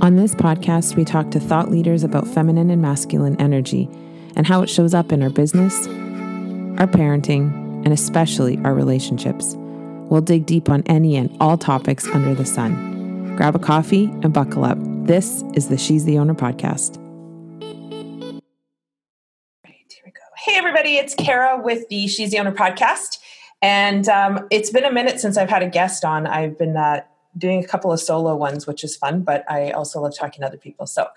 On this podcast, we talk to thought leaders about feminine and masculine energy and how it shows up in our business, our parenting, and especially our relationships. We'll dig deep on any and all topics under the sun. Grab a coffee and buckle up. This is the She's the Owner podcast. here we go. Hey, everybody, it's Kara with the She's the Owner podcast. And um, it's been a minute since I've had a guest on. I've been uh, doing a couple of solo ones, which is fun, but I also love talking to other people. So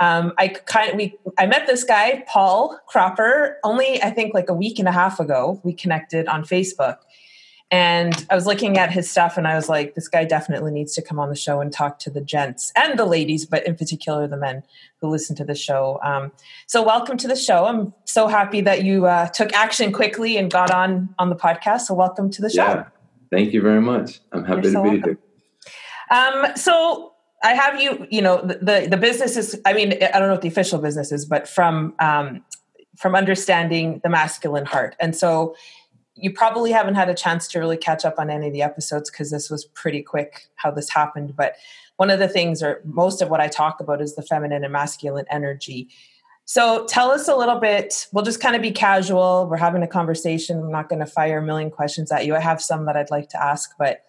um, I kind of, we, I met this guy, Paul Cropper, only I think like a week and a half ago. We connected on Facebook. And I was looking at his stuff and I was like, this guy definitely needs to come on the show and talk to the gents and the ladies, but in particular the men who listen to the show. Um, so, welcome to the show. I'm so happy that you uh, took action quickly and got on on the podcast. So, welcome to the show. Yeah, thank you very much. I'm happy You're to so be welcome. here. Um, so, I have you. You know, the, the, business is. I mean, I don't know what the official business is, but from um, from understanding the masculine heart, and so you probably haven't had a chance to really catch up on any of the episodes because this was pretty quick how this happened. But one of the things, or most of what I talk about, is the feminine and masculine energy. So tell us a little bit. We'll just kind of be casual. We're having a conversation. I'm not going to fire a million questions at you. I have some that I'd like to ask, but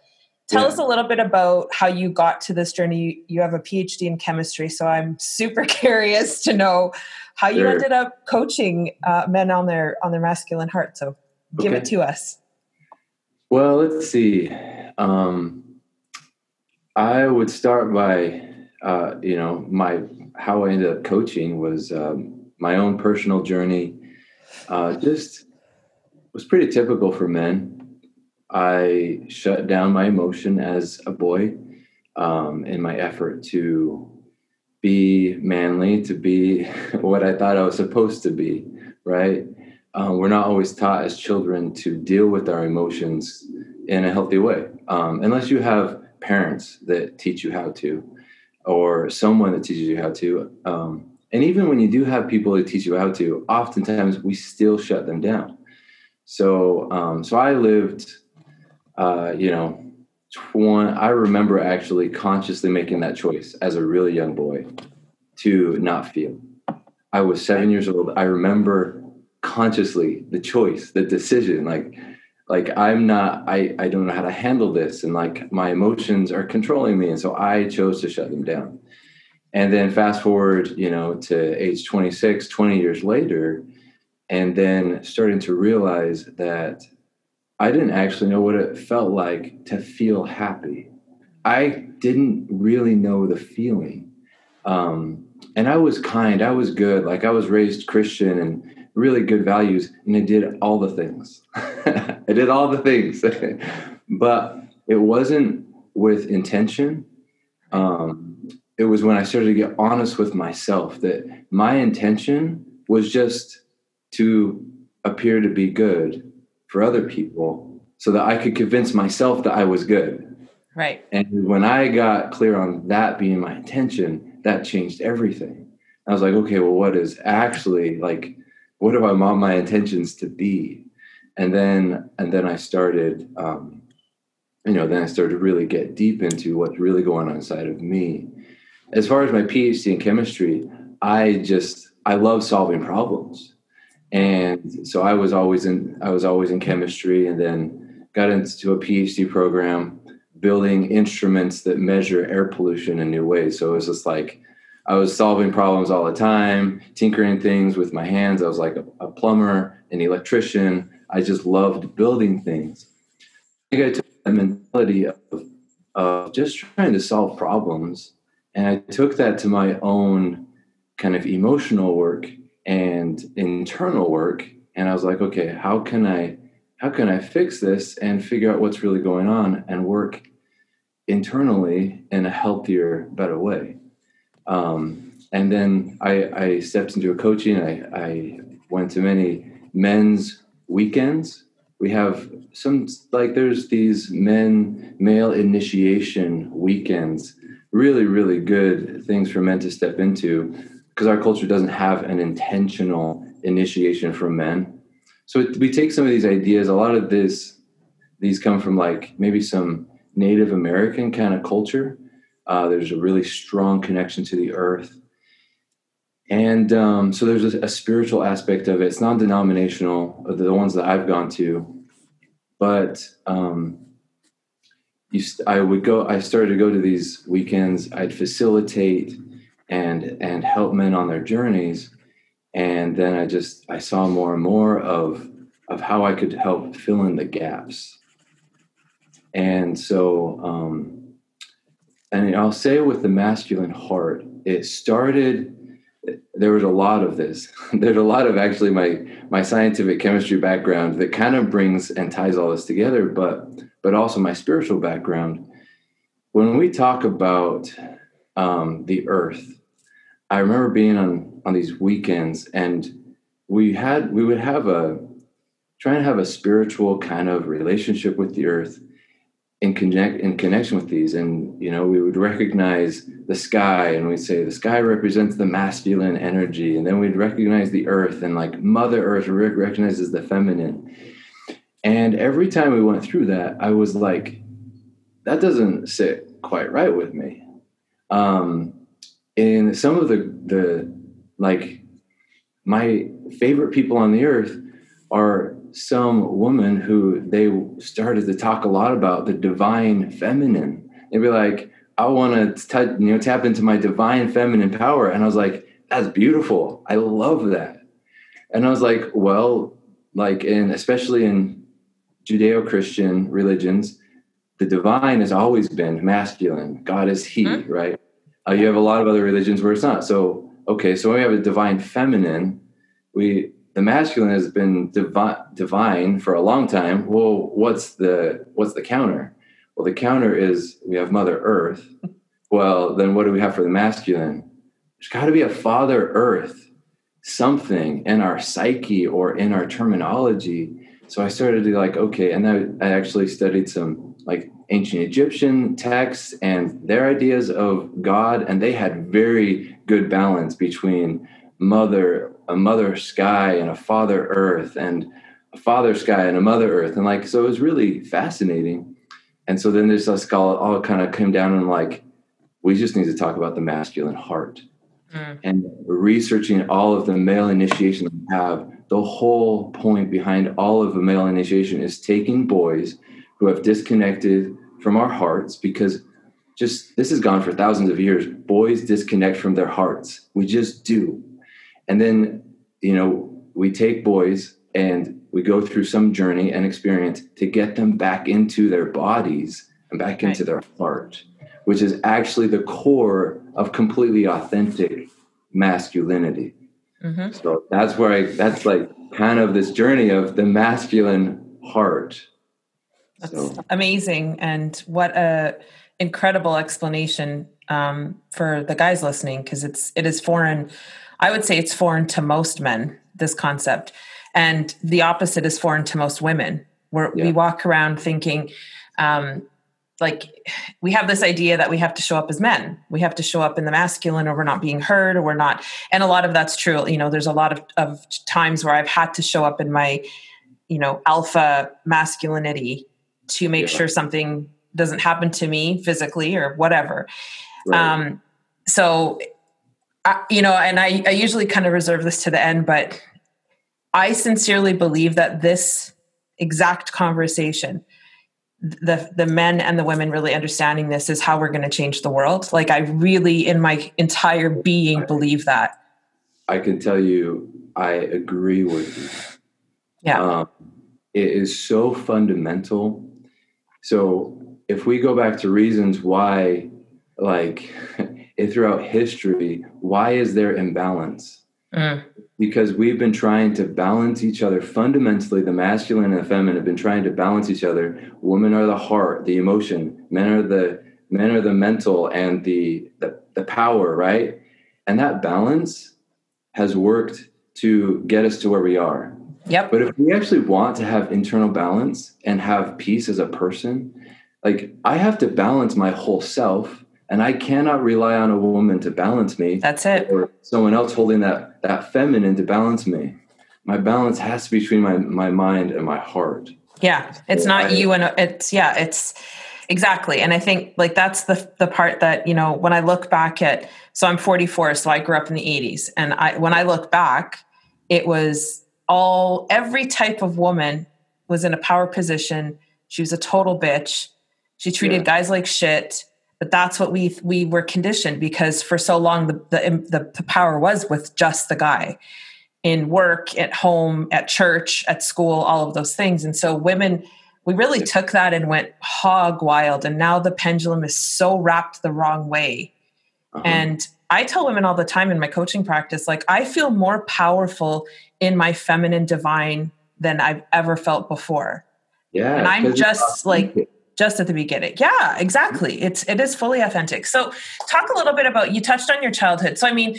tell yeah. us a little bit about how you got to this journey. You, you have a PhD in chemistry, so I'm super curious to know how you ended up coaching uh, men on their on their masculine heart. So Give okay. it to us. Well, let's see. Um, I would start by, uh, you know, my how I ended up coaching was um, my own personal journey. Uh, just was pretty typical for men. I shut down my emotion as a boy um, in my effort to be manly, to be what I thought I was supposed to be, right? um, we're not always taught as children to deal with our emotions in a healthy way, um, unless you have parents that teach you how to, or someone that teaches you how to. Um, and even when you do have people that teach you how to, oftentimes we still shut them down. So, um, so I lived, uh, you know, 20, I remember actually consciously making that choice as a really young boy to not feel. I was seven years old. I remember consciously the choice the decision like like i'm not i i don't know how to handle this and like my emotions are controlling me and so i chose to shut them down and then fast forward you know to age 26 20 years later and then starting to realize that i didn't actually know what it felt like to feel happy. I didn't really know the feeling. Um, and i was kind i was good. Like i was raised christian and really good values and I did all the things. I did all the things, but it wasn't with intention. Um, it was when I started to get honest with myself that my intention was just to appear to be good for other people so that I could convince myself that I was good. Right. And when I got clear on that being my intention, that changed everything. I was like, okay, well, what is actually like what do I want my intentions to be? And then and then I started um, you know, then I started to really get deep into what's really going on inside of me. As far as my PhD in chemistry, I just I love solving problems. And so I was always in I was always in chemistry and then got into a PhD program building instruments that measure air pollution in new ways. So it was just like I was solving problems all the time, tinkering things with my hands. I was like a, a plumber, an electrician. I just loved building things. I think I took that mentality of, of just trying to solve problems, and I took that to my own kind of emotional work and internal work. And I was like, okay, how can I how can I fix this and figure out what's really going on and work internally in a healthier, better way? Um, and then I, I, stepped into a coaching. I, I went to many men's weekends. We have some like there's these men male initiation weekends. Really, really good things for men to step into because our culture doesn't have an intentional initiation for men. So it, we take some of these ideas. A lot of this, these come from like maybe some Native American kind of culture Uh, there's a really strong connection to the earth. And um, so there's a, a, spiritual aspect of it. It's non denominational, the ones that I've gone to. But um, you, I would go, I started to go to these weekends. I'd facilitate and, and help men on their journeys. And then I just, I saw more and more of, of how I could help fill in the gaps. And so, um, and I'll say with the masculine heart, it started. There was a lot of this. There's a lot of actually my my scientific chemistry background that kind of brings and ties all this together, but but also my spiritual background. When we talk about um, the earth, I remember being on on these weekends, and we had we would have a trying to have a spiritual kind of relationship with the earth in connect in connection with these. And you know we would recognize the sky and we'd say the sky represents the masculine energy. And then we'd recognize the earth and like mother earth recognizes the feminine. And every time we went through that i was like that doesn't sit quite right with me. Um and some of the the like my favorite people on the earth are some woman who they started to talk a lot about the divine feminine. They'd be like, I want to you know tap into my divine feminine power, and I was like, that's beautiful. I love that. And I was like, well, like in especially in Judeo-Christian religions, the divine has always been masculine. God is He, mm-hmm. right? Uh, you have a lot of other religions where it's not. So okay, so when we have a divine feminine. We the masculine has been divi- divine for a long time. Well, what's the what's the counter? Well, the counter is we have Mother Earth. Well, then what do we have for the masculine? There's got to be a Father Earth, something in our psyche or in our terminology. So I started to like, okay, and I, I actually studied some like ancient Egyptian texts and their ideas of God, and they had very good balance between mother a mother sky and a father earth and a father sky and a mother earth. And like so it was really fascinating. And so then there's us all, all kind of came down and like we just need to talk about the masculine heart. Mm. and researching all of the male initiation we have the whole point behind all of the male initiation is taking boys who have disconnected from our hearts because just this has gone for thousands of years. Boys disconnect from their hearts. We just do. And then you know we take boys and we go through some journey and experience to get them back into their bodies and back into their heart which is actually the core of completely authentic masculinity. Mm-hmm. so that's where i that's like kind of this journey of the masculine heart so. amazing and what a incredible explanation um, for the guys listening because it's it is foreign I would say it's foreign to most men, this concept. And the opposite is foreign to most women, where yeah. we walk around thinking, um, like we have this idea that we have to show up as men we have to show up in the masculine or we're not being heard or we're not and a lot of that's true you know there's a lot of, of times where i've had to show up in my you know alpha masculinity to make yeah. sure something doesn't happen to me physically or whatever right. um, so you know, and I, I usually kind of reserve this to the end, but I sincerely believe that this exact conversation, the the men and the women really understanding this is how we're going to change the world. Like I really, in my entire being, believe that. I can tell you, I agree with you. Yeah, um, it is so fundamental. So if we go back to reasons why, like throughout history, why is there imbalance? Mm. Because we've been trying to balance each other. Fundamentally, the masculine and the feminine have been trying to balance each other. Women are the heart, the emotion. Men are the men are the mental and the, the, the power, right? And that balance has worked to get us to where we are. Yep. But if we actually want to have internal balance and have peace as a person, like I have to balance my whole self and I cannot rely on a woman to balance me. That's it. Or someone else holding that that feminine to balance me. My balance has to be between my my mind and my heart. Yeah, it's so not I, you and it's yeah, it's exactly and i think like that's the the part that you know when i look back at so i'm 44 so i grew up in the 80s and i when i look back it was all every type of woman was in a power position. She was a total bitch. She treated yeah. guys like shit but that's what we we were conditioned because for so long the, the the power was with just the guy in work at home at church at school all of those things. And so women we really took that and went hog wild. And now the pendulum is so wrapped the wrong way. Uh-huh. and i tell women all the time in my coaching practice like i feel more powerful in my feminine divine than i've ever felt before yeah and i'm just like just at the beginning yeah exactly it's it is fully authentic so talk a little bit about you touched on your childhood so i mean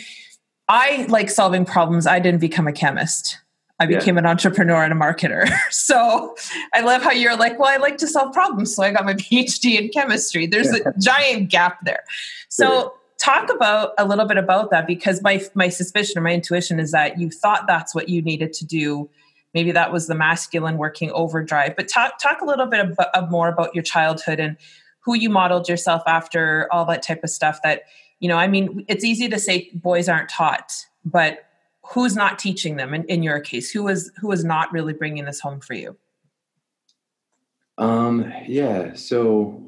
i like solving problems i didn't become a chemist I became yeah. an entrepreneur and a marketer. So I love how you're like, well, I like to solve problems. So I got my PhD in chemistry. There's a giant gap there. So talk about a little bit about that because my my suspicion or my intuition is that you thought that's what you needed to do. Maybe that was the masculine working overdrive. But talk talk a little bit about, more about your childhood and who you modeled yourself after, all that type of stuff. That you know, I mean, it's easy to say boys aren't taught, but who's not teaching them in, in your case who is who is not really bringing this home for you um yeah so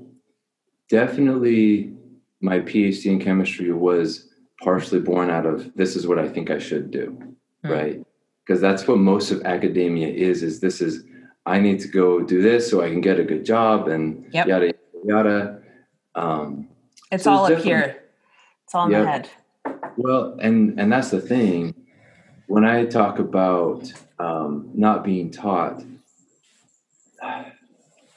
definitely my phd in chemistry was partially born out of this is what i think i should do hmm. right because that's what most of academia is is this is i need to go do this so i can get a good job and yep. yada yada um it's so all up here it's all in yep. the head well and and that's the thing when I talk about um, not being taught,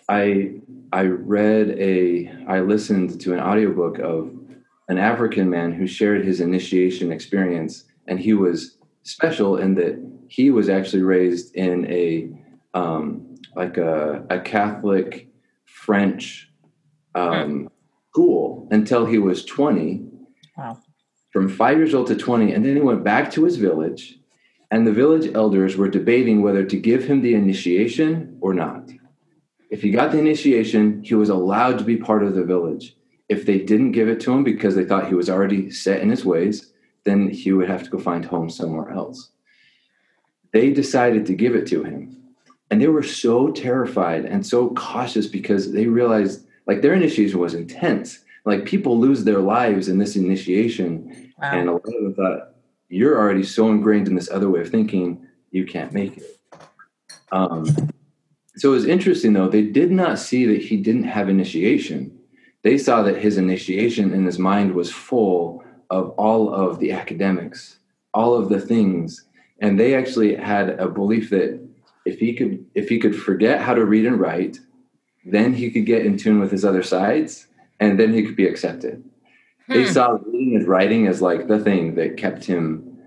I I read a I listened to an audiobook of an African man who shared his initiation experience, and he was special in that he was actually raised in a um, like a, a Catholic French um, school until he was 20. Wow. From five years old to 20. And then he went back to his village and the village elders were debating whether to give him the initiation or not. If he got the initiation, he was allowed to be part of the village. If they didn't give it to him because they thought he was already set in his ways, then he would have to go find home somewhere else. They decided to give it to him. And they were so terrified and so cautious because they realized like their initiation was intense. Like people lose their lives in this initiation. Wow. And a lot of them thought, you're already so ingrained in this other way of thinking, you can't make it. Um, so it was interesting though, they did not see that he didn't have initiation. They saw that his initiation in his mind was full of all of the academics, all of the things. And they actually had a belief that if he could if he could forget how to read and write, then he could get in tune with his other sides and then he could be accepted. Hmm. They saw reading and writing as like the thing that kept him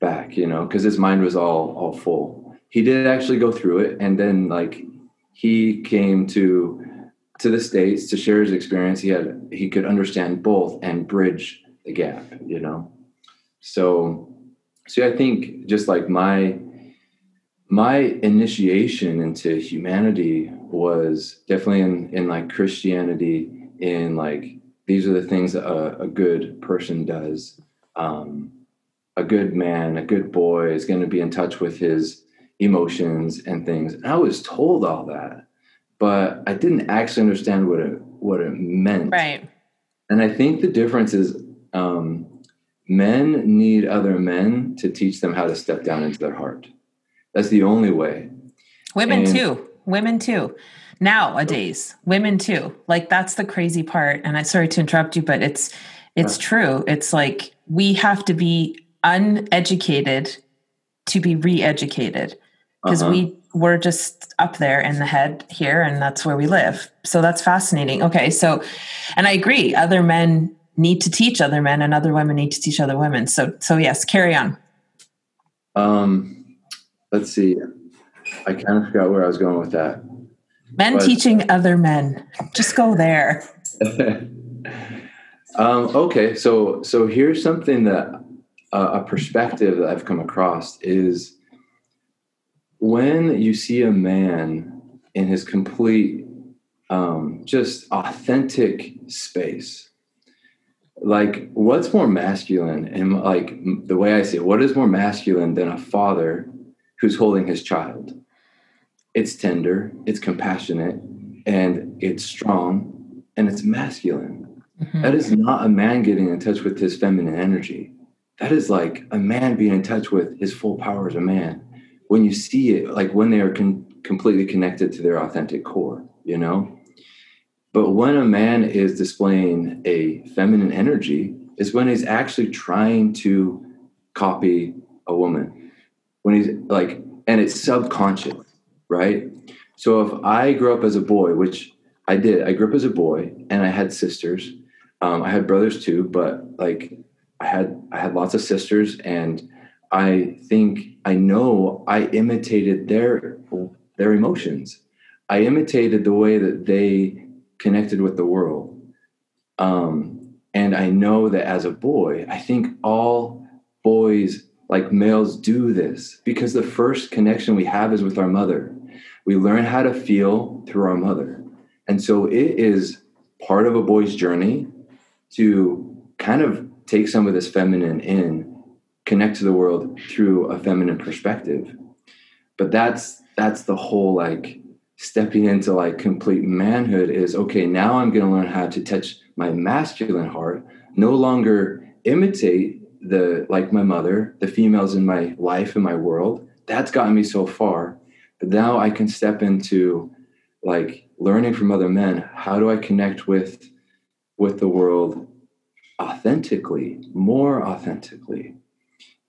back, you know, because his mind was all all full. He did actually go through it, and then like he came to to the states to share his experience. He had he could understand both and bridge the gap, you know. So, so I think just like my my initiation into humanity was definitely in in like Christianity in like these are the things a, a good person does. Um, a good man, a good boy is going to be in touch with his emotions and things. And I was told all that, but I didn't actually understand what it what it meant. Right. And I think the difference is um, men need other men to teach them how to step down into their heart. That's the only way. Women and, too. Women too nowadays women too like that's the crazy part and i sorry to interrupt you but it's it's true it's like we have to be uneducated to be re-educated because uh-huh. we we're just up there in the head here and that's where we live so that's fascinating okay so and i agree other men need to teach other men and other women need to teach other women so so yes carry on um let's see i kind of forgot where i was going with that Men but, teaching other men. Just go there. um, okay, so so here's something that uh, a perspective that I've come across is when you see a man in his complete um, just authentic space. Like, what's more masculine? And like the way I see it, what is more masculine than a father who's holding his child? It's tender, it's compassionate, and it's strong, and it's masculine. Mm-hmm. That is not a man getting in touch with his feminine energy. That is like a man being in touch with his full power as a man. When you see it, like when they are con- completely connected to their authentic core, you know? But when a man is displaying a feminine energy, is when he's actually trying to copy a woman. When he's like, and it's subconscious, right? So if I grew up as a boy, which I did, I grew up as a boy and I had sisters. Um, I had brothers too, but like I had I had lots of sisters and I think I know I imitated their their emotions. I imitated the way that they connected with the world. Um, and I know that as a boy, I think all boys, like males, do this because the first connection we have is with our mother. We learn how to feel through our mother. And so it is part of a boy's journey to kind of take some of this feminine in, connect to the world through a feminine perspective. But that's that's the whole like stepping into like complete manhood is okay, now I'm going to learn how to touch my masculine heart, no longer imitate the like my mother, the females in my life and my world. That's gotten me so far. But now I can step into like learning from other men, how do I connect with with the world authentically, more authentically?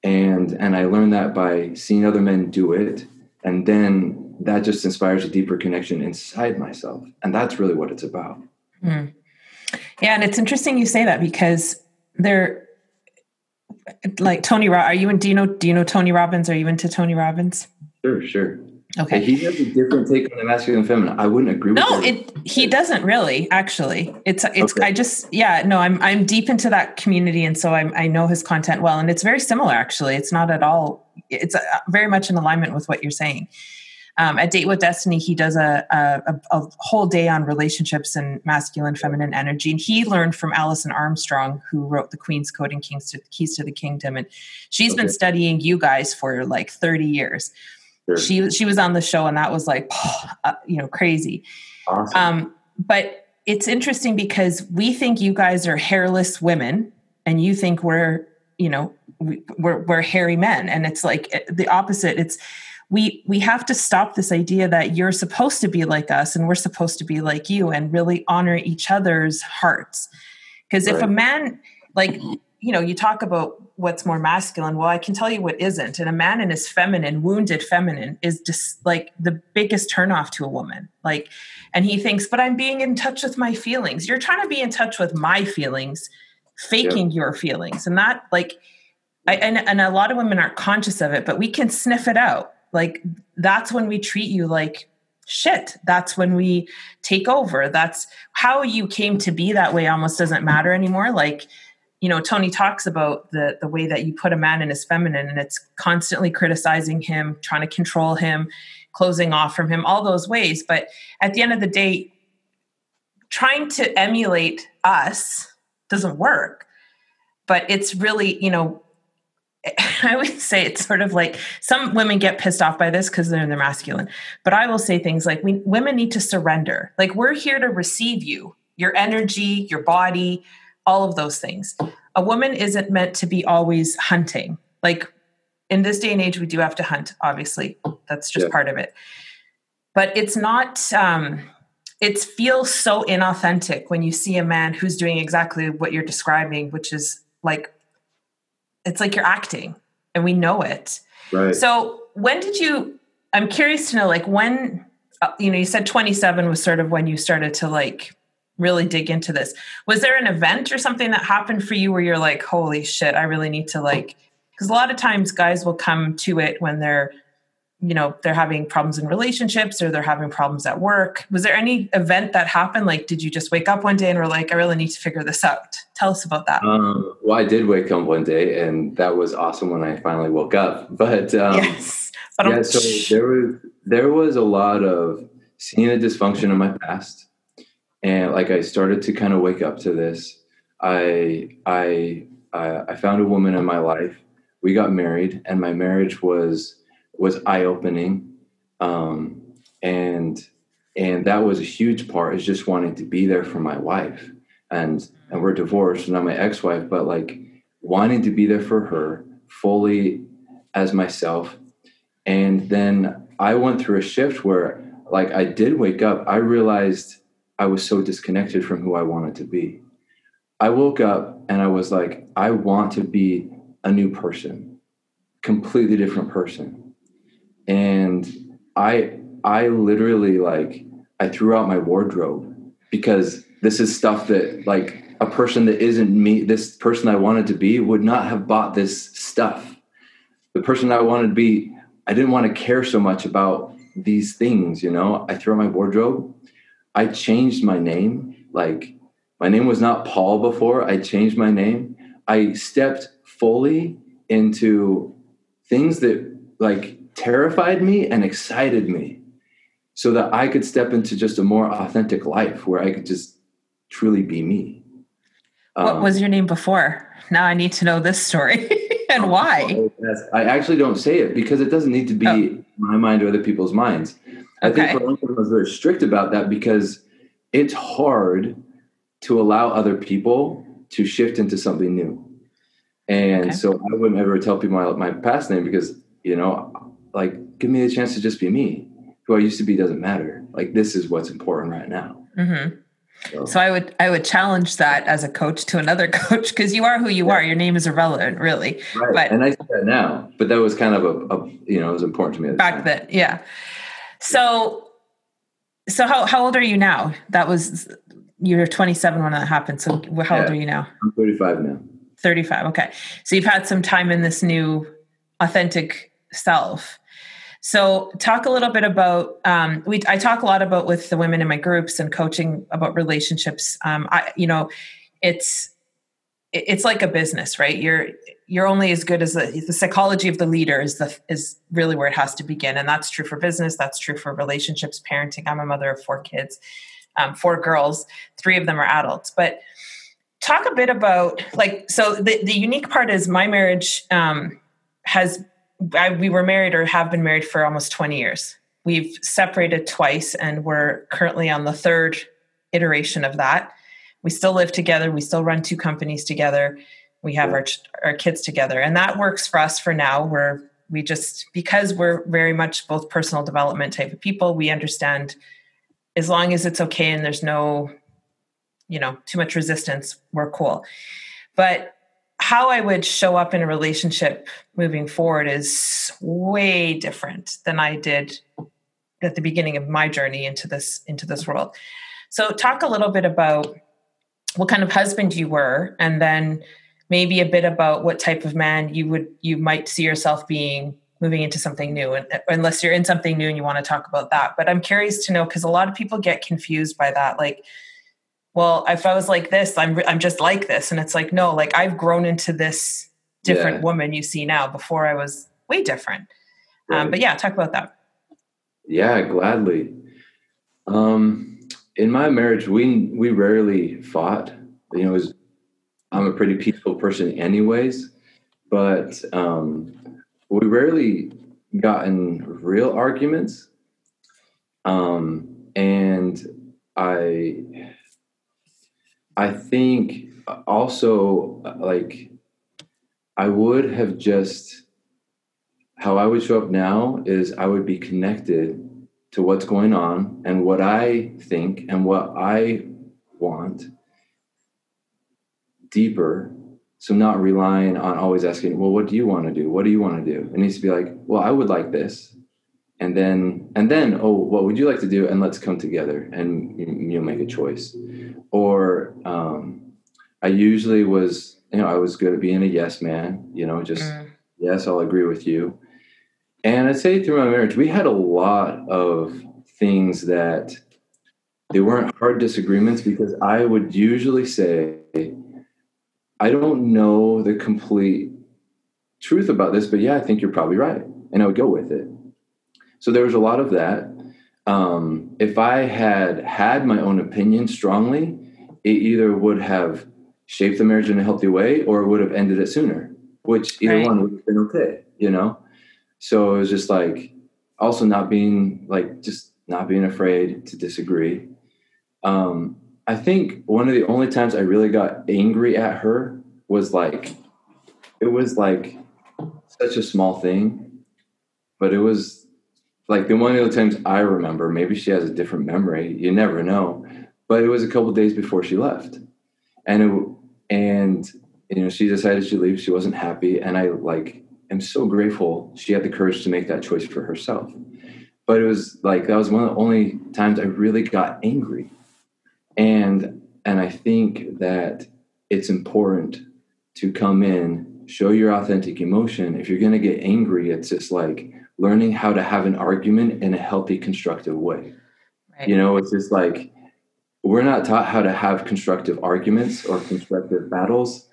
And and I learned that by seeing other men do it. And then that just inspires a deeper connection inside myself. And that's really what it's about. Mm. yeah and it's interesting you say that because they're like tony are you in do you know do you know tony robbins? Are you into tony robbins? Sure sure Okay. He has a different take on the masculine and feminine. I wouldn't agree with No, it he doesn't really actually. It's it's okay. I just yeah, no, I'm I'm deep into that community and so I I know his content well and it's very similar actually. It's not at all it's uh, very much in alignment with what you're saying. Um, at Date with Destiny, he does a, a, a, whole day on relationships and masculine, feminine energy. And he learned from Alison Armstrong, who wrote The Queen's Code and Keys to, Keys to the Kingdom. And she's okay. been studying you guys for like 30 years. Sure. She she was on the show, and that was like, uh, you know, crazy. Awesome. Um, but it's interesting because we think you guys are hairless women, and you think we're, you know, we, we're we're hairy men, and it's like eh, the opposite. It's we we have to stop this idea that you're supposed to be like us and we're supposed to be like you, and really honor each other's hearts. Because right. if a man like you know, you talk about what's more masculine. Well, I can tell you what isn't. And a man in his feminine, wounded feminine, is just like the biggest turnoff to a woman. Like, and he thinks, but I'm being in touch with my feelings. You're trying to be in touch with my feelings, faking your feelings. And that, like, I, and, and a lot of women aren't conscious of it, but we can sniff it out. Like, that's when we treat you like shit. That's when we take over. That's how you came to be that way almost doesn't matter anymore. Like, you know tony talks about the the way that you put a man in his feminine and it's constantly criticizing him trying to control him closing off from him all those ways but at the end of the day trying to emulate us doesn't work but it's really you know I would say it's sort of like some women get pissed off by this because they're in their masculine. But I will say things like we women need to surrender. Like we're here to receive you, your energy, your body, all of those things. A woman isn't meant to be always hunting. Like in this day and age, we do have to hunt, obviously. That's just yeah. part of it. But it's not, um, it feels so inauthentic when you see a man who's doing exactly what you're describing, which is like, it's like you're acting and we know it. Right. So when did you, I'm curious to know, like when, uh, you know, you said 27 was sort of when you started to like really dig into this. Was there an event or something that happened for you where you're like, holy shit, I really need to like, because a lot of times guys will come to it when they're, you know, they're having problems in relationships or they're having problems at work. Was there any event that happened? Like, did you just wake up one day and were like, I really need to figure this out? Tell us about that. Um, well, I did wake up one day and that was awesome when I finally woke up. But um, yes, but yeah, so there was there was a lot of seeing a dysfunction in my past and like I started to kind of wake up to this. I I I found a woman in my life. We got married, and my marriage was was eye opening, um, and and that was a huge part. Is just wanting to be there for my wife, and and we're divorced, not my ex wife, but like wanting to be there for her fully as myself. And then I went through a shift where, like, I did wake up. I realized I was so disconnected from who I wanted to be. I woke up and I was like, I want to be a new person, completely different person. And I I literally like I threw out my wardrobe because this is stuff that like a person that isn't me, this person I wanted to be would not have bought this stuff. The person I wanted to be, I didn't want to care so much about these things, you know. I threw out my wardrobe. I changed my name. Like my name was not Paul before. I changed my name. I stepped fully into things that like terrified me and excited me so that I could step into just a more authentic life where I could just truly be me. What um, was your name before? Now I need to know this story and oh, why. I actually don't say it because it doesn't need to be oh. my mind or other people's minds. I okay. think for I was very strict about that because it's hard to allow other people to shift into something new. And okay. so I wouldn't ever tell people my, my past name because, you know, like give me a chance to just be me. Who I used to be doesn't matter. Like this is what's important right now. Mm-hmm. So. so. I would I would challenge that as a coach to another coach because you are who you yeah. are. Your name is irrelevant, really. Right. But, and I say that now, but that was kind of a, a you know it was important to me back then. Yeah. So so how how old are you now? That was you were 27 when that happened. So how yeah. old are you now? I'm 35 now. 35. Okay. So you've had some time in this new authentic self. So, talk a little bit about. Um, we I talk a lot about with the women in my groups and coaching about relationships. Um, I, you know, it's it's like a business, right? You're you're only as good as the, the psychology of the leader is the is really where it has to begin, and that's true for business. That's true for relationships, parenting. I'm a mother of four kids, um, four girls. Three of them are adults, but talk a bit about like so the, the unique part is my marriage um, has I, we were married or have been married for almost 20 years. We've separated twice and we're currently on the third iteration of that. We still live together. We still run two companies together. We have our, our kids together. And that works for us for now. We're, we just, because we're very much both personal development type of people, we understand as long as it's okay and there's no, you know, too much resistance, we're cool. But how I would show up in a relationship moving forward is way different than I did at the beginning of my journey into this into this world. So talk a little bit about what kind of husband you were and then maybe a bit about what type of man you would you might see yourself being moving into something new and unless you're in something new and you want to talk about that but i'm curious to know because a lot of people get confused by that like well, if I was like this, I'm I'm just like this, and it's like no, like I've grown into this different yeah. woman you see now. Before I was way different. Um, right. Um, but yeah, talk about that. Yeah, gladly. Um, in my marriage, we we rarely fought. You know, it was, I'm a pretty peaceful person, anyways. But um, we rarely got in real arguments. Um, and I I think also like I would have just how I would show up now is I would be connected to what's going on and what I think and what I want deeper. So not relying on always asking, well, what do you want to do? What do you want to do? It needs to be like, well, I would like this. And then, and then, oh, what would you like to do? And let's come together and you'll make a choice or um, I usually was, you know, I was good at being a yes man, you know, just mm. yes, I'll agree with you. And I'd say through my marriage, we had a lot of things that they weren't hard disagreements because I would usually say, I don't know the complete truth about this, but yeah, I think you're probably right. And I would go with it. So there was a lot of that. um, if I had had my own opinion strongly, it either would have shaped the marriage in a healthy way or it would have ended it sooner, which either right. one would have been okay, you know? So it was just like also not being like, just not being afraid to disagree. Um, I think one of the only times I really got angry at her was like, it was like such a small thing, but it was like the one of the times I remember, maybe she has a different memory. You never know. But it was a couple days before she left, and it, and you know she decided to leave. She wasn't happy, and I like am so grateful she had the courage to make that choice for herself. But it was like that was one of the only times I really got angry, and and I think that it's important to come in, show your authentic emotion. If you're going to get angry, it's just like learning how to have an argument in a healthy, constructive way. Right. You know, it's just like we're not taught how to have constructive arguments or constructive battles.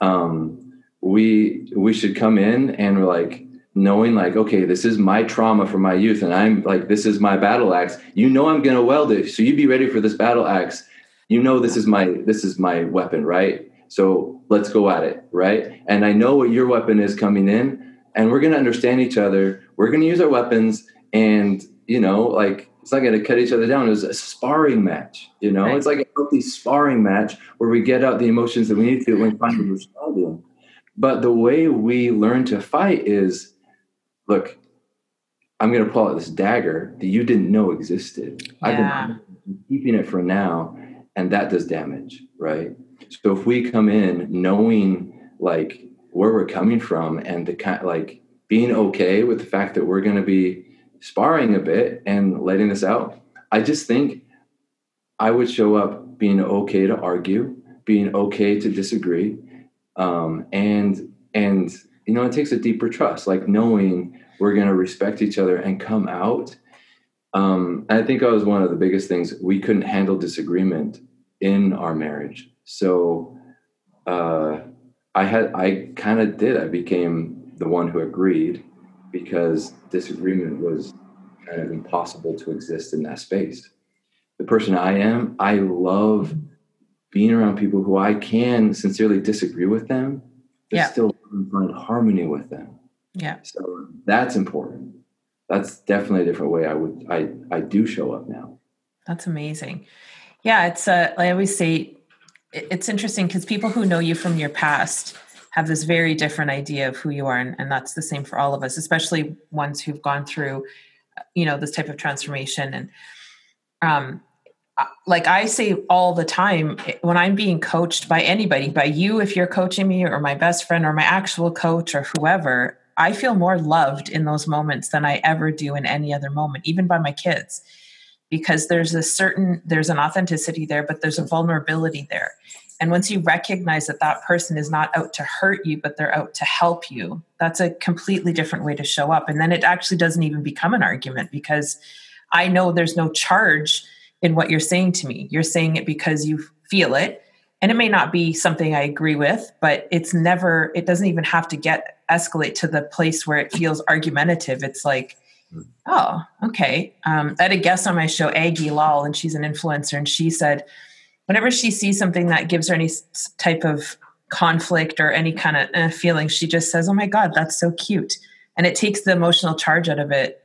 Um, we we should come in and we're like knowing like okay this is my trauma from my youth and i'm like this is my battle axe you know i'm gonna weld it so you be ready for this battle axe you know this is my this is my weapon right so let's go at it right and i know what your weapon is coming in and we're going to understand each other. We're going to use our weapons, and you know, like it's not going to cut each other down. It's a sparring match. You know, right. it's like a healthy sparring match where we get out the emotions that we need to when responding. But the way we learn to fight is, look, I'm going to pull out this dagger that you didn't know existed. Yeah. I've been keeping it for now, and that does damage, right? So if we come in knowing like where we're coming from and the kind like being okay with the fact that we're going to be sparring a bit and letting this out. I just think I would show up being okay to argue, being okay to disagree, um, and and you know it takes a deeper trust, like knowing we're going to respect each other and come out. Um, I think that was one of the biggest things. We couldn't handle disagreement in our marriage, so uh, I had I kind of did. I became the one who agreed because disagreement was kind of impossible to exist in that space. The person I am, I love being around people who I can sincerely disagree with them, but yeah. still find harmony with them. Yeah. So that's important. That's definitely a different way I would I I do show up now. That's amazing. Yeah, it's uh, I always say it's interesting because people who know you from your past have this very different idea of who you are and, and, that's the same for all of us especially ones who've gone through you know this type of transformation and um like i say all the time when i'm being coached by anybody by you if you're coaching me or my best friend or my actual coach or whoever i feel more loved in those moments than i ever do in any other moment even by my kids. Because there's a certain there's an authenticity there but there's a vulnerability there. And once you recognize that that person is not out to hurt you but they're out to help you that's a completely different way to show up. And then it actually doesn't even become an argument because i know there's no charge in what you're saying to me. You're saying it because you feel it and it may not be something i agree with but it's never it doesn't even have to get escalate to the place where it feels argumentative it's like oh, okay. Um, I had a guest on my show, Aggie Lal, and she's an influencer, and she said whenever she sees something that gives her any type of conflict or any kind of uh, feeling, she just says, "Oh my God, that's so cute," and it takes the emotional charge out of it.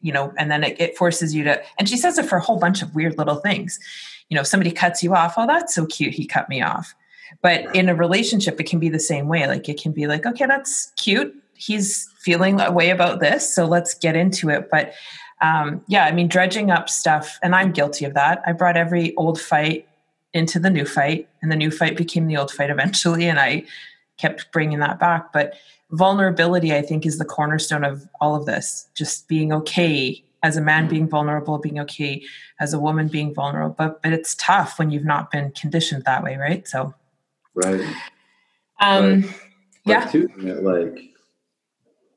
You know, and then it, it forces you to. And she says it for a whole bunch of weird little things. You know, somebody cuts you off. Oh, that's so cute. He cut me off. But in a relationship, it can be the same way. Like it can be like, okay, that's cute he's feeling a way about this so let's get into it but um, yeah i mean dredging up stuff and i'm guilty of that i brought every old fight into the new fight and the new fight became the old fight eventually and i kept bringing that back but vulnerability i think is the cornerstone of all of this just being okay as a man being vulnerable being okay as a woman being vulnerable but but it's tough when you've not been conditioned that way right? So right. um yeah. too, like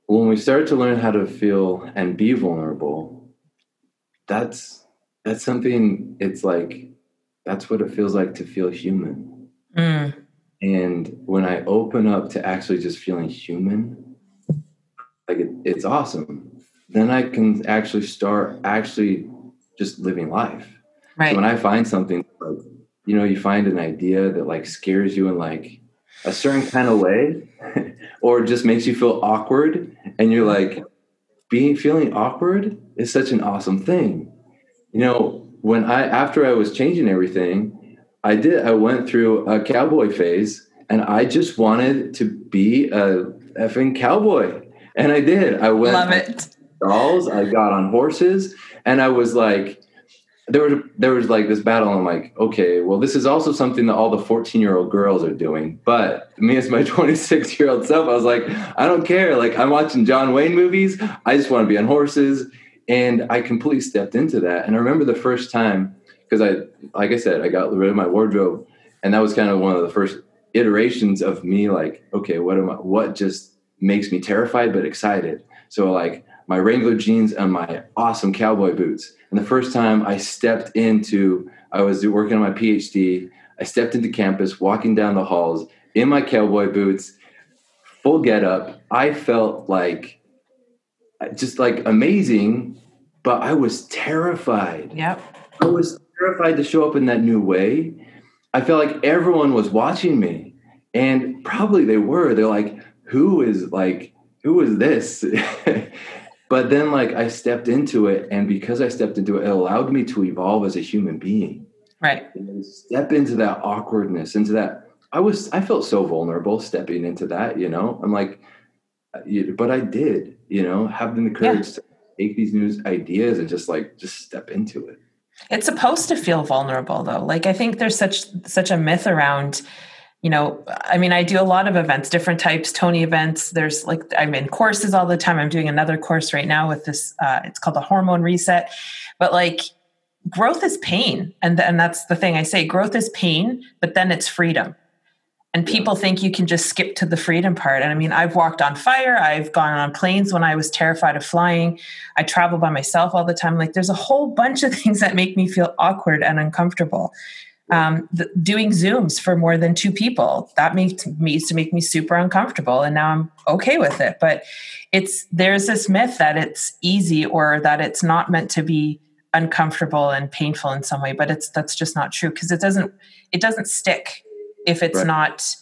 when we start to learn how to feel and be vulnerable that's that's something it's like that's what it feels like to feel human. Mm. and when i open up to actually just feeling human like it, it's awesome then i can actually start actually just living life. Right. So when I find something like, you know, you find an idea that like scares you in like a certain kind of way, or just makes you feel awkward, and you're like, being feeling awkward is such an awesome thing. You know, when I after I was changing everything, I did I went through a cowboy phase and I just wanted to be a effing cowboy. And I did. I went Love it. Dolls, I got on horses, and I was like there was there was like this battle. I'm like, okay, well, this is also something that all the 14 year old girls are doing. But me as my 26 year old self, I was like, I don't care. Like I'm watching John Wayne movies. I just want to be on horses, and I completely stepped into that. And I remember the first time because I, like I said, I got rid of my wardrobe, and that was kind of one of the first iterations of me. Like, okay, what am I? What just makes me terrified but excited? So like my Wrangler jeans and my awesome cowboy boots. And the first time I stepped into, I was working on my PhD. I stepped into campus, walking down the halls in my cowboy boots, full get up. I felt like just like amazing, but I was terrified. Yep. I was terrified to show up in that new way. I felt like everyone was watching me, and probably they were. They're like, "Who is like, who is this?" but then, like, I stepped into it, and because I stepped into it, it allowed me to evolve as a human being. Right. And step into that awkwardness, into that. I was, I felt so vulnerable stepping into that. You know, I'm like, uh, but I did. You know, having the courage yeah. to take these new ideas and just like just step into it. It's supposed to feel vulnerable though. Like I think there's such such a myth around you know i mean i do a lot of events different types tony events there's like i'm in courses all the time i'm doing another course right now with this uh, it's called the hormone reset but like growth is pain and and that's the thing i say growth is pain but then it's freedom and people think you can just skip to the freedom part. And I mean, I've walked on fire. I've gone on planes when I was terrified of flying. I travel by myself all the time. Like, there's a whole bunch of things that make me feel awkward and uncomfortable. Um, the, doing Zooms for more than two people that makes me used to make me super uncomfortable, and now I'm okay with it. But it's there's this myth that it's easy or that it's not meant to be uncomfortable and painful in some way. But it's that's just not true because it doesn't it doesn't stick if it's right. not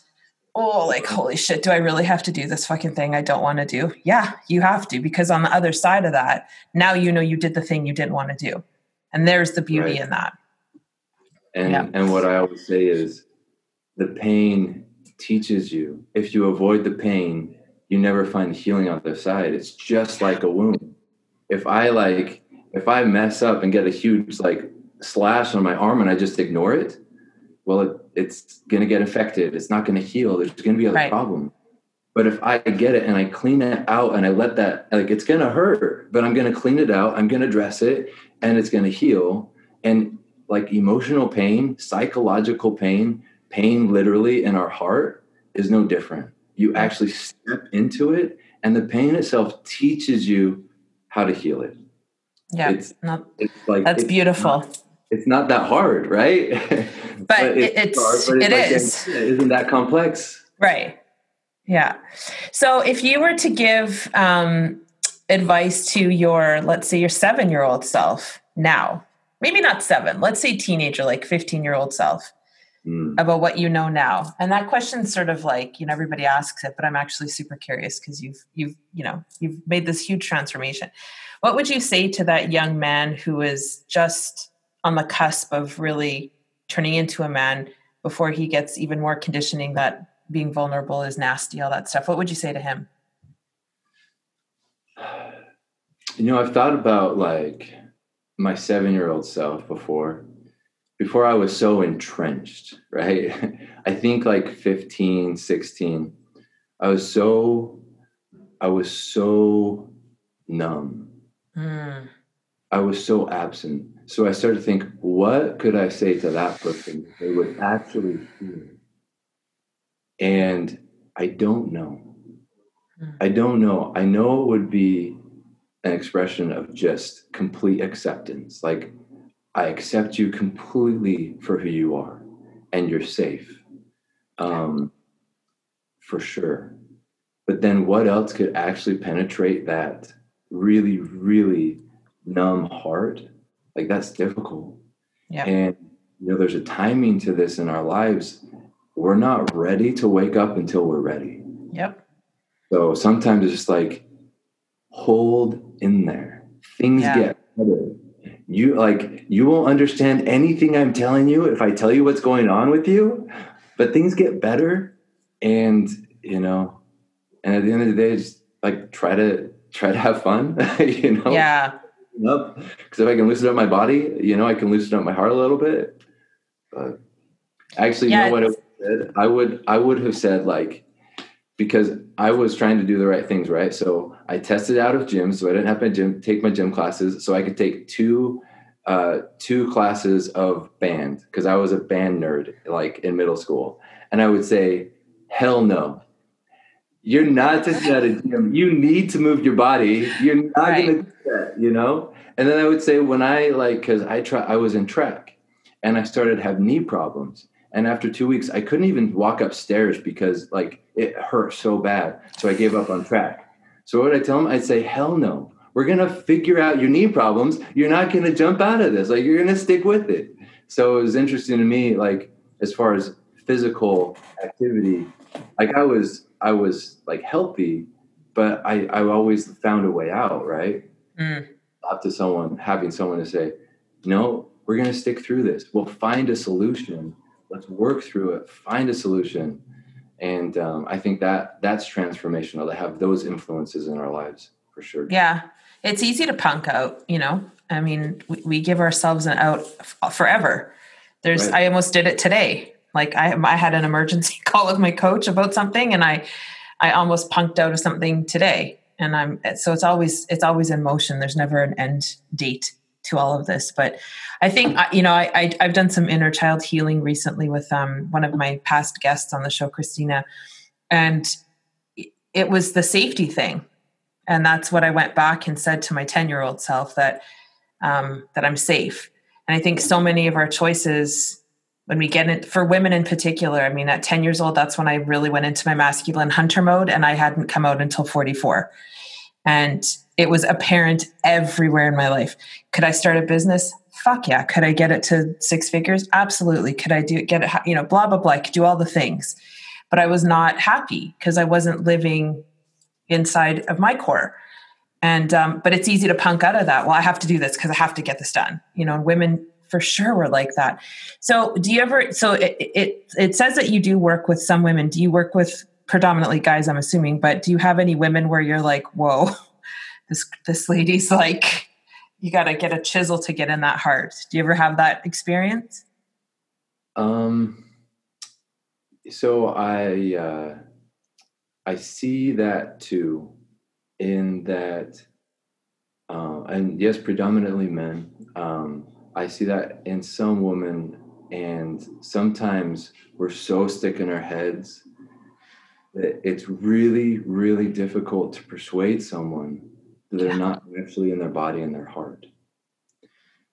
oh like holy shit do i really have to do this fucking thing i don't want to do yeah you have to because on the other side of that now you know you did the thing you didn't want to do and there's the beauty right. in that and yeah. and what i always say is the pain teaches you if you avoid the pain you never find healing on the other side it's just like a wound if i like if i mess up and get a huge like slash on my arm and i just ignore it well, it, it's going to get infected. It's not going to heal. There's going to be other right. problems. But if I get it and I clean it out and I let that, like, it's going to hurt, but I'm going to clean it out. I'm going to dress it and it's going to heal. And like emotional pain, psychological pain, pain literally in our heart is no different. You actually step into it and the pain itself teaches you how to heal it. Yeah. It's not, it's like, that's it's beautiful. Not, it's not that hard, right? But, but it's, it's hard, but it's it like, is. Isn't that complex? Right. Yeah. So if you were to give um, advice to your, let's say, your seven year old self now, maybe not seven, let's say teenager, like 15 year old self, mm. about what you know now. And that question's sort of like, you know, everybody asks it, but I'm actually super curious because you've, you've, you know, you've made this huge transformation. What would you say to that young man who is just on the cusp of really turning into a man before he gets even more conditioning that being vulnerable is nasty, all that stuff. What would you say to him? You know, I've thought about like my seven year old self before, before I was so entrenched, right? I think like 15, 16, I was so, I was so numb. Mm. I was so absent so I started to think, what could I say to that person they would actually hear? And I don't know. Hmm. I don't know. I know it would be an expression of just complete acceptance. Like, I accept you completely for who you are, and you're safe. Um, for sure. But then what else could actually penetrate that really, really numb heart? like that's difficult. Yeah. And you know, there's a timing to this in our lives. We're not ready to wake up until we're ready. Yep. So sometimes it's just like hold in there. Things Yeah. get better. You like you won't understand anything I'm telling you if I tell you what's going on with you, but things get better and you know, and at the end of the day, just like try to try to have fun, you know. Yeah. Up because if I can loosen up my body, you know, I can loosen up my heart a little bit. But actually, Yeah, you know what I would said? I would I would have said like because I was trying to do the right things, right? So I tested out of gym, so I didn't have my gym take my gym classes, so I could take two uh, two classes of band because I was a band nerd, like in middle school, and I would say, hell no. You're not testing out a gym. You need to move your body. You're not Right. gonna do that, you know. And then I would say when I like because I try I was in track, and I started to have knee problems. And after two weeks, I couldn't even walk upstairs because like it hurt so bad. So I gave up on track. So what would I tell them? I'd say, hell no. We're gonna figure out your knee problems. You're not gonna jump out of this. Like you're gonna stick with it. So it was interesting to me, like as far as physical activity, like I was I was like healthy, but I, I always found a way out, right? Mm. Up to someone, having someone to say, no, we're gonna stick through this. We'll find a solution. Let's work through it, find a solution. And um, I think that that's transformational to have those influences in our lives for sure. Yeah. It's easy to punk out, you know? I mean, we, we give ourselves an out f- forever. There's, Right. I almost did it today. Like I, I had an emergency call with my coach about something and I, I almost punked out of something today. And I'm, so it's always, it's always in motion. There's never an end date to all of this. But I think, you know, I, I, I've done some inner child healing recently with um, one of my past guests on the show, Christina. And it was the safety thing and that's what I went back and said to my 10 year old self that um, that I'm safe. And I think so many of our choices when we get it for women in particular, I mean, at 10 years old, that's when I really went into my masculine hunter mode and I hadn't come out until 44. And it was apparent everywhere in my life. Could I start a business? Fuck yeah. Could I get it to six figures? Absolutely. Could I do get it, you know, blah, blah, blah. I could do all the things. But I was not happy because I wasn't living inside of my core and um, but it's easy to punk out of that well i have to do this because i have to get this done you know women for sure were like that so do you ever so it, it it says that you do work with some women do you work with predominantly guys i'm assuming but do you have any women where you're like whoa this this lady's like you got to get a chisel to get in that heart do you ever have that experience Um, so I uh, I see that too, in that, uh, and yes, predominantly men. Um, I see that in some women, and sometimes we're so stuck in our heads that it's really, really difficult to persuade someone they're Yeah. not actually in their body and their heart.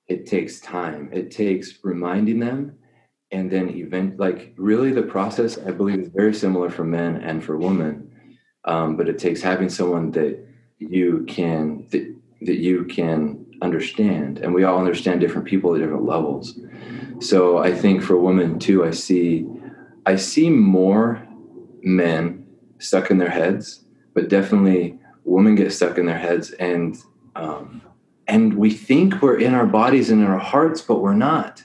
It takes time. It takes reminding them and then event like really the process i believe is very similar for men and for women um, but it takes having someone that you can that, that you can understand and we all understand different people at different levels so i think for women too i see i see more men stuck in their heads but definitely women get stuck in their heads and um, and we think we're in our bodies and in our hearts but we're not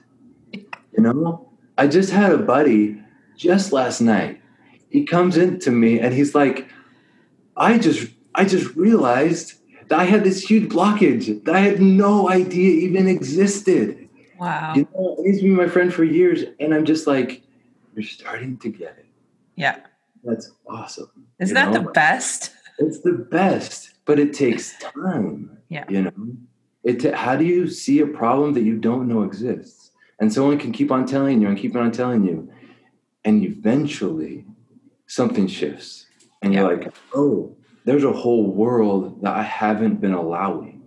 you know I just had a buddy just last night. He comes in to me and he's like, I just I just realized that I had this huge blockage that I had no idea even existed. wow You know, he's been my friend for years, and I'm just like, you're starting to get it. yeah That's awesome. isn't you that know? the best It's the best, but it takes time. Yeah. You know, it. ta- how do you see a problem that you don't know exists? And someone can keep on telling you and keep on telling you, and eventually something shifts, and you're like, oh, there's a whole world that I haven't been allowing.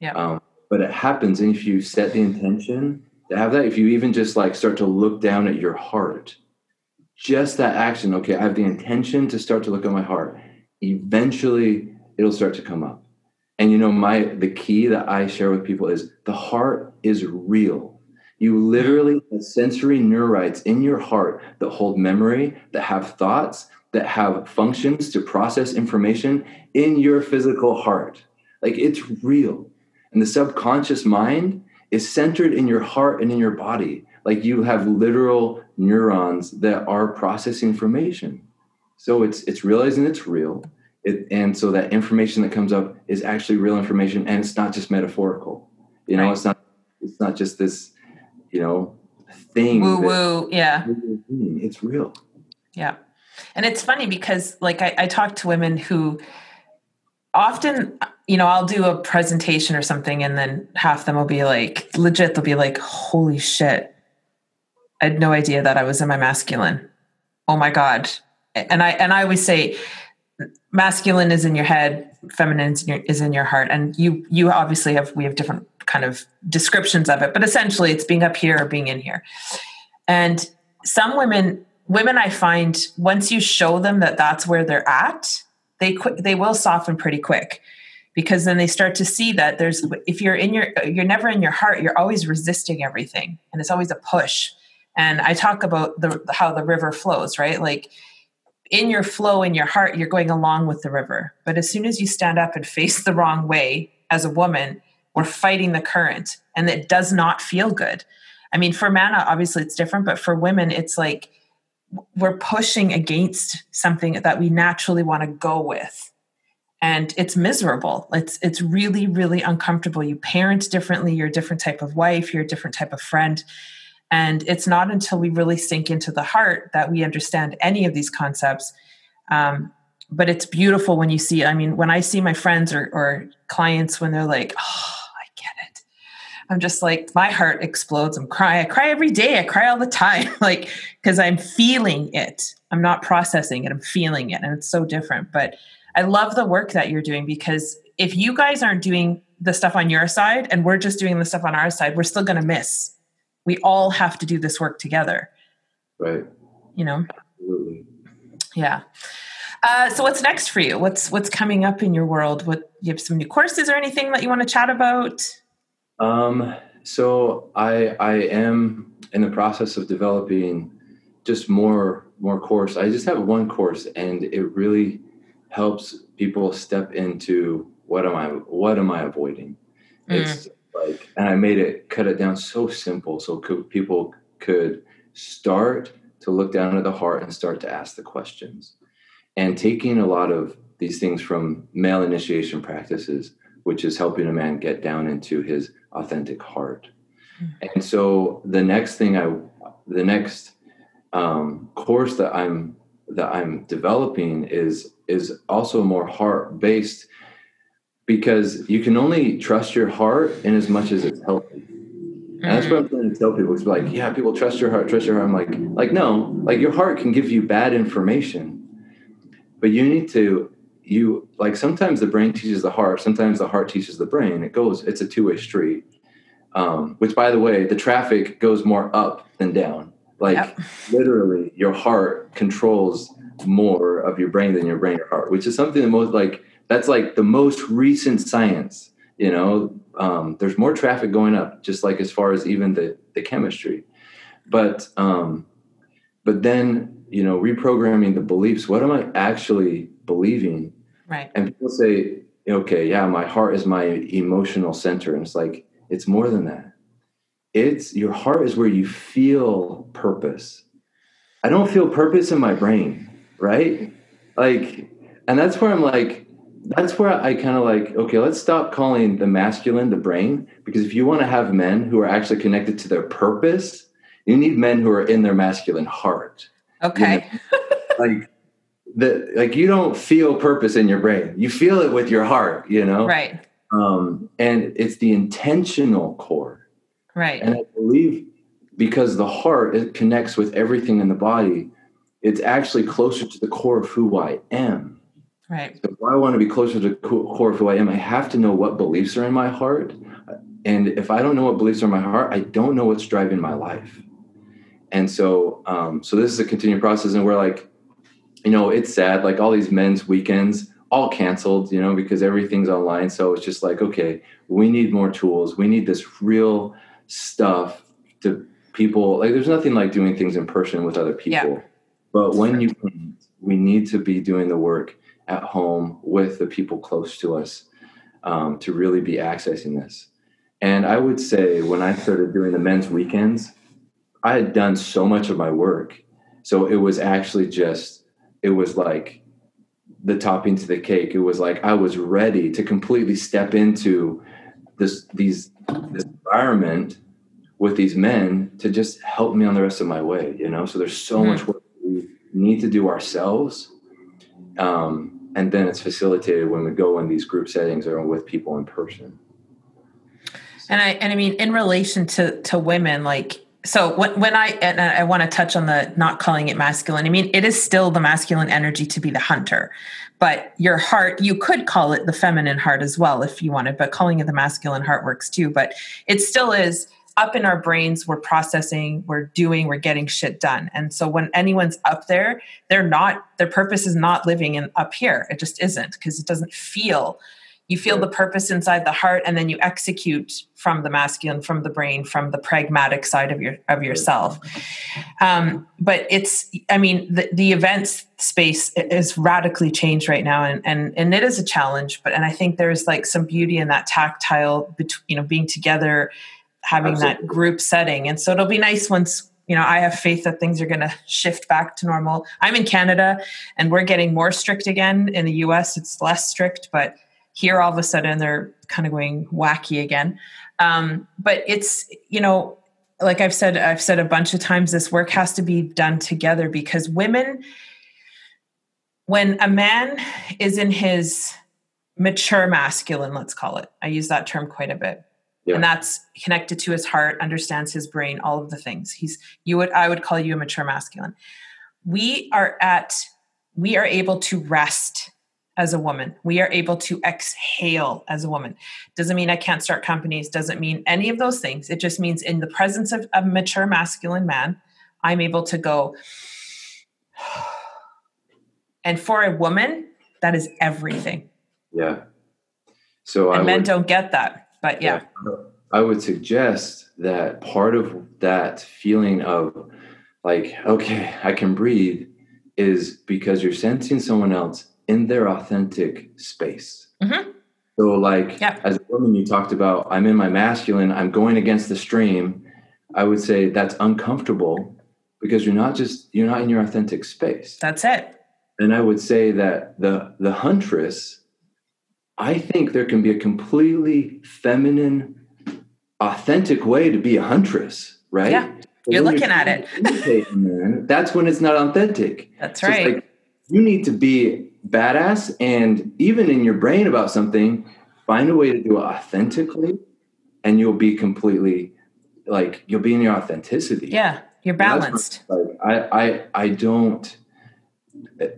Yeah. Um, but it happens, and if you set the intention to have that, if you even just like start to look down at your heart, just that action. Okay, I have the intention to start to look at my heart eventually it'll start to come up And you know, my the key that I share with people is the heart is real. You literally have sensory neurites in your heart that hold memory, that have thoughts, that have functions to process information in your physical heart. Like it's real. And the subconscious mind is centered in your heart and in your body. Like you have literal neurons that are processing information. So it's it's realizing it's real. It, and so that information that comes up is actually real information and it's not just metaphorical. You know, right. it's not it's not just this, you know, thing. Woo woo, yeah. It's real. Yeah. And it's funny because like I, I talk to women who often you know i'll do a presentation or something and then half them will be like legit they'll be like holy shit i had no idea that i was in my masculine oh my god and i and i always say masculine is in your head feminine is in your, is in your heart. And you you obviously have we have different kind of descriptions of it but essentially it's being up here or being in here. And some women women i find once you show them that that's where they're at they they will soften pretty quick. Because then they start to see that there's if you're in your you're never in your heart you're always resisting everything. And it's always a push. And i talk about the how the river flows right? Like in your flow in your heart you're going along with the river. But as soon as you stand up and face the wrong way as a woman we're fighting the current and it does not feel good. I mean for men obviously it's different but for women it's like we're pushing against something that we naturally want to go with. And it's miserable. It's it's really really uncomfortable. You parent differently. You're a different type of wife. You're a different type of friend and it's not until we really sink into the heart that we understand any of these concepts um, but it's beautiful when you see i mean when i see my friends or, or clients when they're like oh I get it. I'm just like my heart explodes. I'm crying. I cry every day. I cry all the time, like because I'm feeling it. I'm not processing it. I'm feeling it, and it's so different. But I love the work that you're doing because if you guys aren't doing the stuff on your side and we're just doing the stuff on our side, we're still going to miss. We all have to do this work together. Right. You know. Absolutely. Yeah. Uh, so what's next for you? What's what's coming up in your world? What you have some new courses or anything that you want to chat about? Um, so I I am in the process of developing just more more course. I just have one course, and it really helps people step into what am I what am I avoiding. Mm. It's like, and I made it cut it down so simple, so could, people could start to look down at the heart and start to ask the questions. And taking a lot of these things from male initiation practices, which is helping a man get down into his authentic heart. Mm-hmm. And so the next thing I, the next um, course that I'm that I'm developing is is also more heart based because you can only trust your heart in as much as it's healthy. And that's what I'm mm-hmm. trying to tell people. It's like, yeah, people trust your heart, trust your heart. I'm like, like no, like your heart can give you bad information, but you need to you like sometimes the brain teaches the heart sometimes the heart teaches the brain it goes it's a two-way street um, which by the way the traffic goes more up than down like yep. literally your heart controls more of your brain than your brain or heart which is something the most like that's like the most recent science you know um, there's more traffic going up just like as far as even the the chemistry but um but then you know reprogramming the beliefs what am i actually believing. Right. And people say, okay, yeah, my heart is my emotional center. And it's like, it's more than that. It's your heart is where you feel purpose. I don't feel purpose in my brain, right? Like, and that's where I'm like, that's where I kind of like, okay, let's stop calling the masculine the brain because if you want to have men who are actually connected to their purpose, you need men who are in their masculine heart. Okay. You know? like that like you don't feel purpose in your brain. You feel it with your heart you know? Right. Um and it's the intentional core. Right. And i believe because the heart it connects with everything in the body it's actually closer to the core of who i am. Right. So if i want to be closer to the core of who i am i have to know what beliefs are in my heart and if i don't know what beliefs are in my heart i don't know what's driving my life and so um so this is a continuing process and we're like you know, it's sad. Like all these men's weekends all canceled, you know, because everything's online. So it's just like, okay, we need more tools. We need this real stuff to people. Like, there's nothing like doing things in person with other people. Yeah. But when you, we need to be doing the work at home with the people close to us um, to really be accessing this. And I would say when I started doing the men's weekends, I had done so much of my work. So it was actually just, it was like the topping to the cake. It was like I was ready to completely step into this these this environment with these men to just help me on the rest of my way. You know, so there's so mm-hmm. much work we need to do ourselves, um, and then it's facilitated when we go in these group settings or with people in person. And I and I mean, in relation to to women, like so when, when I and I want to touch on the not calling it masculine. I mean, it is still the masculine energy to be the hunter, but your heart you could call it the feminine heart as well if you wanted. But calling it the masculine heart works too. But it still is up in our brains. We're processing, we're doing, we're getting shit done. And so when anyone's up there, they're not. Their purpose is not living in up here. It just isn't because it doesn't feel you feel the purpose inside the heart and then you execute from the masculine from the brain from the pragmatic side of your of yourself um, but it's i mean the, the events space is radically changed right now and, and and it is a challenge but and i think there's like some beauty in that tactile between you know being together having Absolutely. that group setting and so it'll be nice once you know, I have faith that things are going to shift back to normal. I'm in Canada and we're getting more strict again. In the US, it's less strict, but here all of a sudden they're kind of going wacky again um, but it's you know like i've said i've said a bunch of times this work has to be done together because women when a man is in his mature masculine let's call it i use that term quite a bit yeah. and that's connected to his heart understands his brain all of the things he's you would i would call you a mature masculine we are at we are able to rest as a woman. We are able to exhale as a woman. Doesn't mean I can't start companies, doesn't mean any of those things. It just means in the presence of a mature masculine man, I'm able to go. And for a woman, that is everything. Yeah. So and I men would, don't get that, but yeah. yeah. I would suggest that part of that feeling of like, okay, I can breathe is because you're sensing someone else in their authentic space. Mm-hmm. So, like yep. as a woman, you talked about, I'm in my masculine, I'm going against the stream. I would say that's uncomfortable because you're not just you're not in your authentic space. That's it. And I would say that the the huntress, I think there can be a completely feminine, authentic way to be a huntress, right? Yeah. You're looking you're at it. man, that's when it's not authentic. That's so right. Like, you need to be badass and even in your brain about something find a way to do it authentically and you'll be completely like you'll be in your authenticity yeah you're balanced like, I, I i don't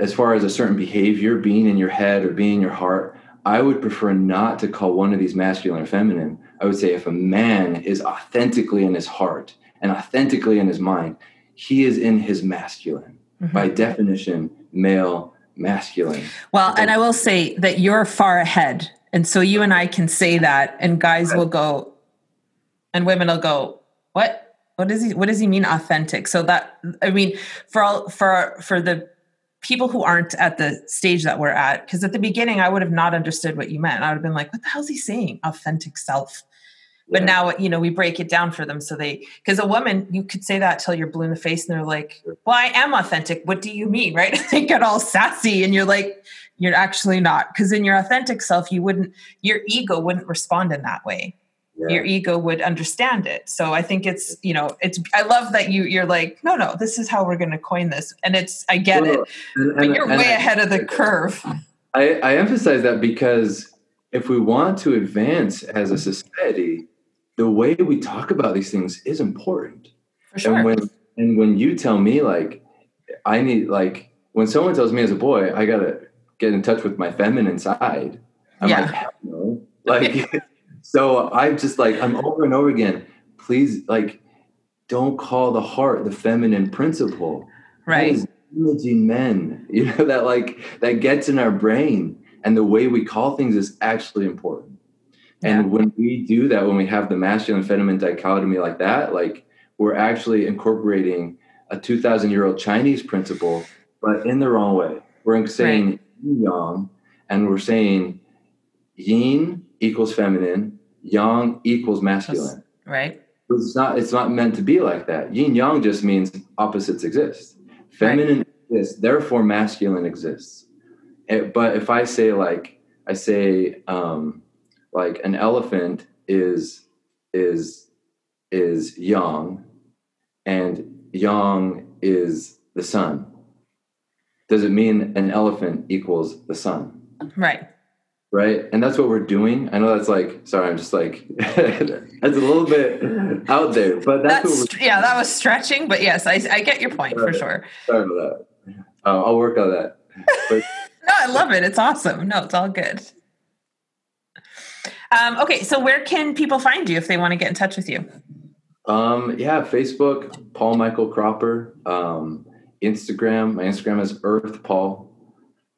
as far as a certain behavior being in your head or being in your heart i would prefer not to call one of these masculine or feminine i would say if a man is authentically in his heart and authentically in his mind he is in his masculine mm-hmm. by definition male masculine. Well, and I will say that you're far ahead. And so you and I can say that, and guys will go, and women will go, what? What does he what does he mean authentic? So that I mean, for all for for the people who aren't at the stage that we're at, because at the beginning I would have not understood what you meant. I would have been like, what the hell is he saying? Authentic self. But yeah. now you know we break it down for them so they because a woman you could say that till you're blue in the face and they're like well i am authentic. What do you mean? Right? They get all sassy and you're like you're actually not. Because in your authentic self you wouldn't your ego wouldn't respond in that way yeah. your ego would understand it so i think it's you know it's i love that you you're like no no this is how we're going to coin this and it's i get well, it and, but you're way ahead of the curve I, I emphasize that because if we want to advance as a society the way we talk about these things is important. For sure. And when and when you tell me like I need like when someone tells me as a boy I gotta get in touch with my feminine side, I'm yeah. like no. Like so I'm just like I'm over and over again. Please like don't call the heart the feminine principle. Right. Imaging men, you know, that like that gets in our brain. and the way we call things is actually important. Yeah. And when we do that, when we have the masculine feminine dichotomy like that, like we're actually incorporating a 2000 year old Chinese principle, but in the wrong way. We're saying right. yang and we're saying yin equals feminine, yang equals masculine. Right. It's not it's not meant to be like that. Yin yang just means opposites exist. Feminine right. exists, therefore masculine exists. It, but if I say like I say um, like an elephant is is is yang and yang is the sun does it mean an elephant equals the sun right right? And that's what we're doing. I know that's like sorry i'm just like that's a little bit out there but that's, that's yeah that was stretching but yes i, I get your point sorry, for sure. Sorry about that. Uh, i'll work on that. But, no i love it. It's awesome. No it's all good. Um, okay so where can people find you if they want to get in touch with you? Um, yeah facebook paul michael cropper. Um, instagram my instagram is earth paul.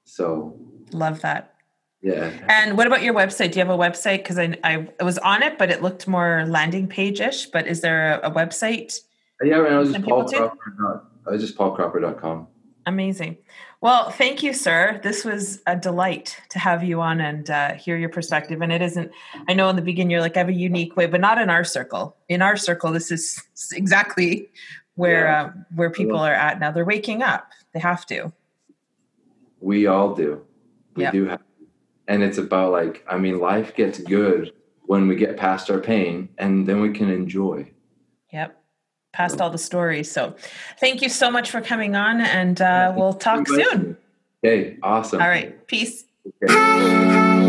So love that yeah. And what about your website? Do you have a website? Because I, I, was on it, but it looked more landing page ish. But is there a, a website? Yeah, right. I was just Paul Cropper. I was just paulcropper.com. Amazing. Well, thank you, sir. This was a delight to have you on and uh, hear your perspective. And it isn't, I know in the beginning you're like, I have a unique way, but not in our circle. In our circle, this is exactly where yeah. uh, where people are at now. They're waking up. They have to. We all do. We yep. do have and it's about like i mean life gets good when we get past our pain and then we can enjoy. Yep. Past all the stories. So thank you so much for coming on and uh, we'll talk soon. Okay awesome. All right. Peace. Okay.